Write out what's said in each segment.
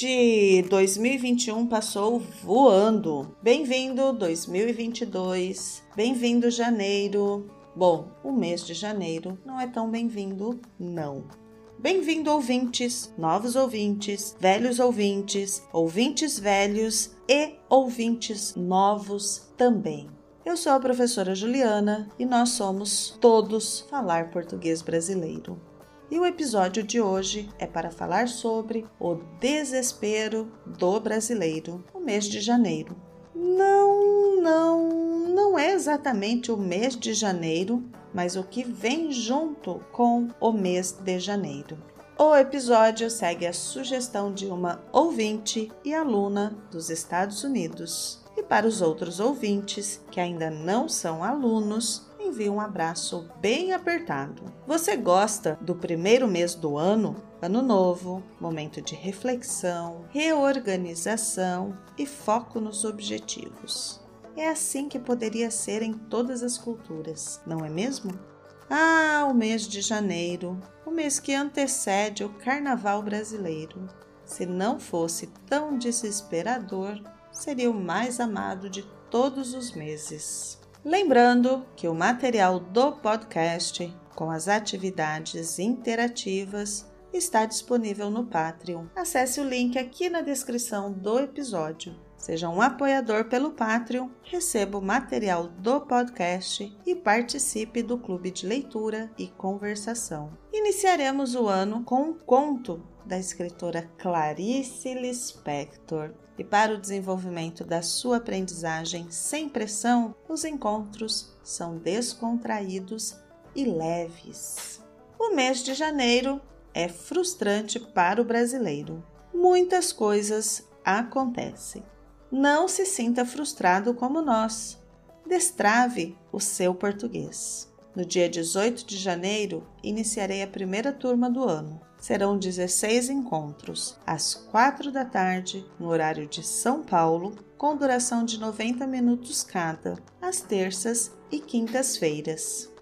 Gente, 2021 passou voando. Bem-vindo 2022. Bem-vindo janeiro. Bom, o mês de janeiro não é tão bem-vindo, não. Bem-vindo, ouvintes, novos ouvintes, velhos ouvintes, ouvintes velhos e ouvintes novos também. Eu sou a professora Juliana e nós somos todos Falar Português Brasileiro. E o episódio de hoje é para falar sobre o desespero do brasileiro no mês de janeiro. Não, não, não é exatamente o mês de janeiro, mas o que vem junto com o mês de janeiro. O episódio segue a sugestão de uma ouvinte e aluna dos Estados Unidos. E para os outros ouvintes que ainda não são alunos, envio um abraço bem apertado. Você gosta do primeiro mês do ano? Ano novo, momento de reflexão, reorganização e foco nos objetivos. É assim que poderia ser em todas as culturas, não é mesmo? Ah, o mês de janeiro, o mês que antecede o carnaval brasileiro. Se não fosse tão desesperador, seria o mais amado de todos os meses. Lembrando que o material do podcast, com as atividades interativas, está disponível no Patreon. Acesse o link aqui na descrição do episódio. Seja um apoiador pelo Patreon, receba o material do podcast e participe do clube de leitura e conversação. Iniciaremos o ano com um conto da escritora Clarice Lispector. E para o desenvolvimento da sua aprendizagem sem pressão, os encontros são descontraídos e leves. O mês de janeiro é frustrante para o brasileiro. Muitas coisas acontecem. Não se sinta frustrado como nós. Destrave o seu português. No dia 18 de janeiro, iniciarei a primeira turma do ano. Serão 16 encontros, às 4 da tarde, no horário de São Paulo, com duração de 90 minutos cada, às terças e quintas-feiras.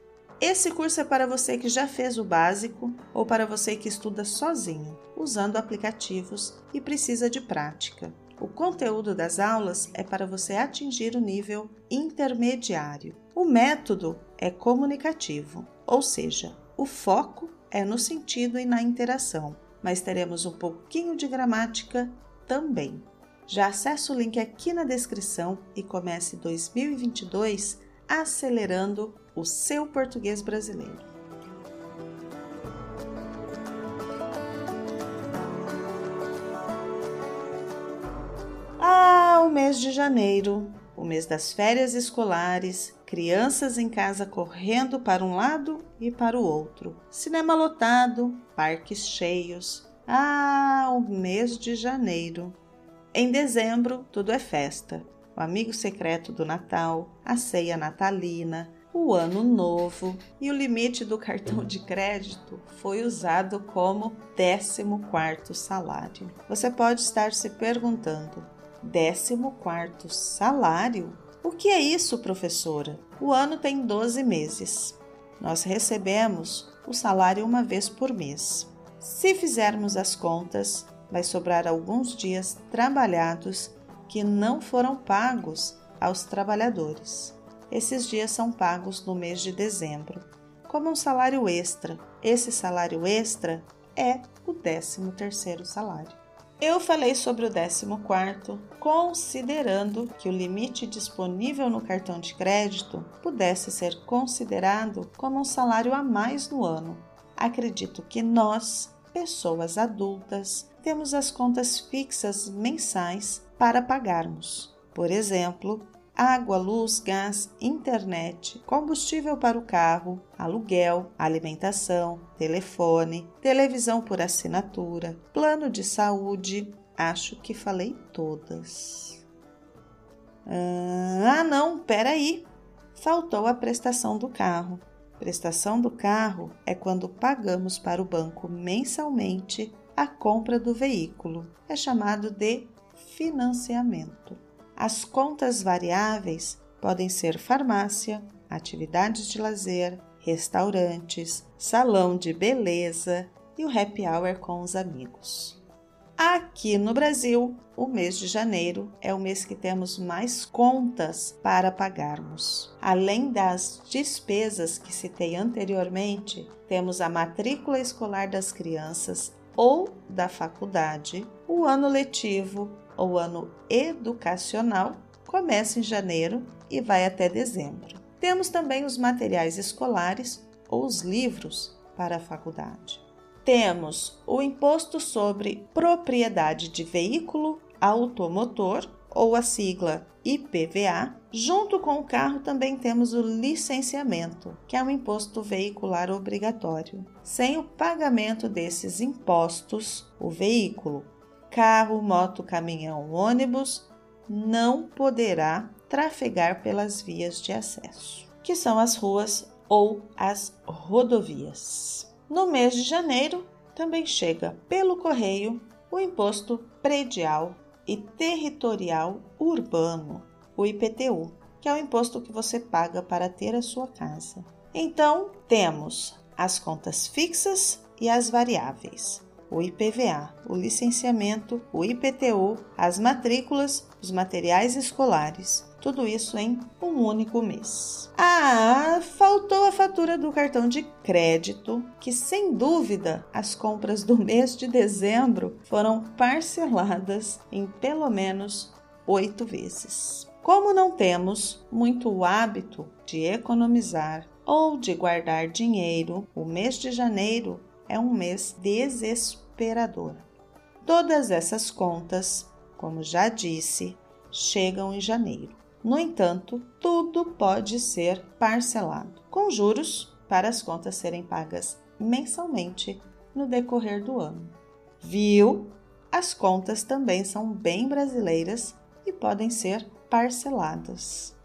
Esse curso é para você que já fez o básico ou para você que estuda sozinho, usando aplicativos e precisa de prática. O conteúdo das aulas é para você atingir o nível intermediário. O método é comunicativo, ou seja, o foco é no sentido e na interação, mas teremos um pouquinho de gramática também. Já acesse o link aqui na descrição e comece 2022 acelerando o seu português brasileiro. Ah, o mês de janeiro, o mês das férias escolares, crianças em casa correndo para um lado e para o outro, cinema lotado, parques cheios. Ah, o mês de janeiro. Em dezembro, tudo é festa. O amigo secreto do Natal, a ceia natalina, o ano novo e o limite do cartão de crédito foi usado como 14 salário. Você pode estar se perguntando: 14 salário? O que é isso, professora? O ano tem 12 meses. Nós recebemos o salário uma vez por mês. Se fizermos as contas, vai sobrar alguns dias trabalhados que não foram pagos aos trabalhadores. Esses dias são pagos no mês de dezembro, como um salário extra. Esse salário extra é o 13 terceiro salário. Eu falei sobre o 14, considerando que o limite disponível no cartão de crédito pudesse ser considerado como um salário a mais no ano. Acredito que nós, pessoas adultas, temos as contas fixas mensais para pagarmos. Por exemplo, água, luz, gás, internet, combustível para o carro, aluguel, alimentação, telefone, televisão por assinatura, plano de saúde. Acho que falei todas. Ah, não, peraí. Faltou a prestação do carro. Prestação do carro é quando pagamos para o banco mensalmente a compra do veículo. É chamado de financiamento. As contas variáveis podem ser farmácia, atividades de lazer, restaurantes, salão de beleza e o happy hour com os amigos. Aqui no Brasil, o mês de janeiro é o mês que temos mais contas para pagarmos. Além das despesas que citei anteriormente, temos a matrícula escolar das crianças ou da faculdade, o ano letivo ou ano educacional começa em janeiro e vai até dezembro. Temos também os materiais escolares ou os livros para a faculdade temos o imposto sobre propriedade de veículo automotor, ou a sigla IPVA. Junto com o carro também temos o licenciamento, que é um imposto veicular obrigatório. Sem o pagamento desses impostos, o veículo, carro, moto, caminhão, ônibus, não poderá trafegar pelas vias de acesso, que são as ruas ou as rodovias. No mês de janeiro, também chega pelo correio o Imposto Predial e Territorial Urbano, o IPTU, que é o imposto que você paga para ter a sua casa. Então, temos as contas fixas e as variáveis o IPVA, o licenciamento, o IPTU, as matrículas, os materiais escolares. Tudo isso em um único mês. Ah, faltou a fatura do cartão de crédito, que sem dúvida as compras do mês de dezembro foram parceladas em pelo menos oito vezes. Como não temos muito hábito de economizar ou de guardar dinheiro, o mês de janeiro é um mês desesperador. Todas essas contas, como já disse, chegam em janeiro. No entanto, tudo pode ser parcelado, com juros para as contas serem pagas mensalmente no decorrer do ano. Viu? As contas também são bem brasileiras e podem ser parceladas.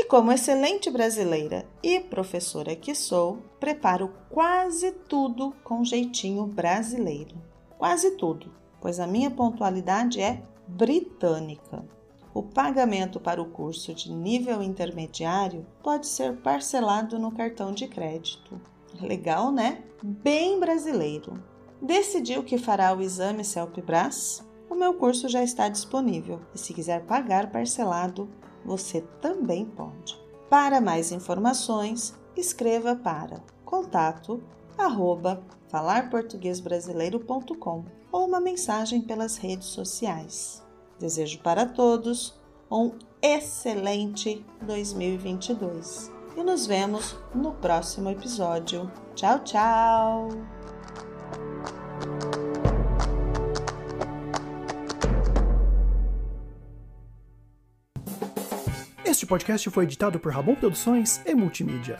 E como excelente brasileira e professora que sou, preparo quase tudo com jeitinho brasileiro. Quase tudo, pois a minha pontualidade é britânica. O pagamento para o curso de nível intermediário pode ser parcelado no cartão de crédito. Legal, né? Bem brasileiro. Decidiu que fará o exame CELP-BRAS? O meu curso já está disponível e se quiser pagar parcelado, você também pode. Para mais informações, escreva para contato arroba falarportuguesbrasileiro.com ou uma mensagem pelas redes sociais. Desejo para todos um excelente 2022 e nos vemos no próximo episódio. Tchau, tchau! Este podcast foi editado por Rabon Produções e Multimídia.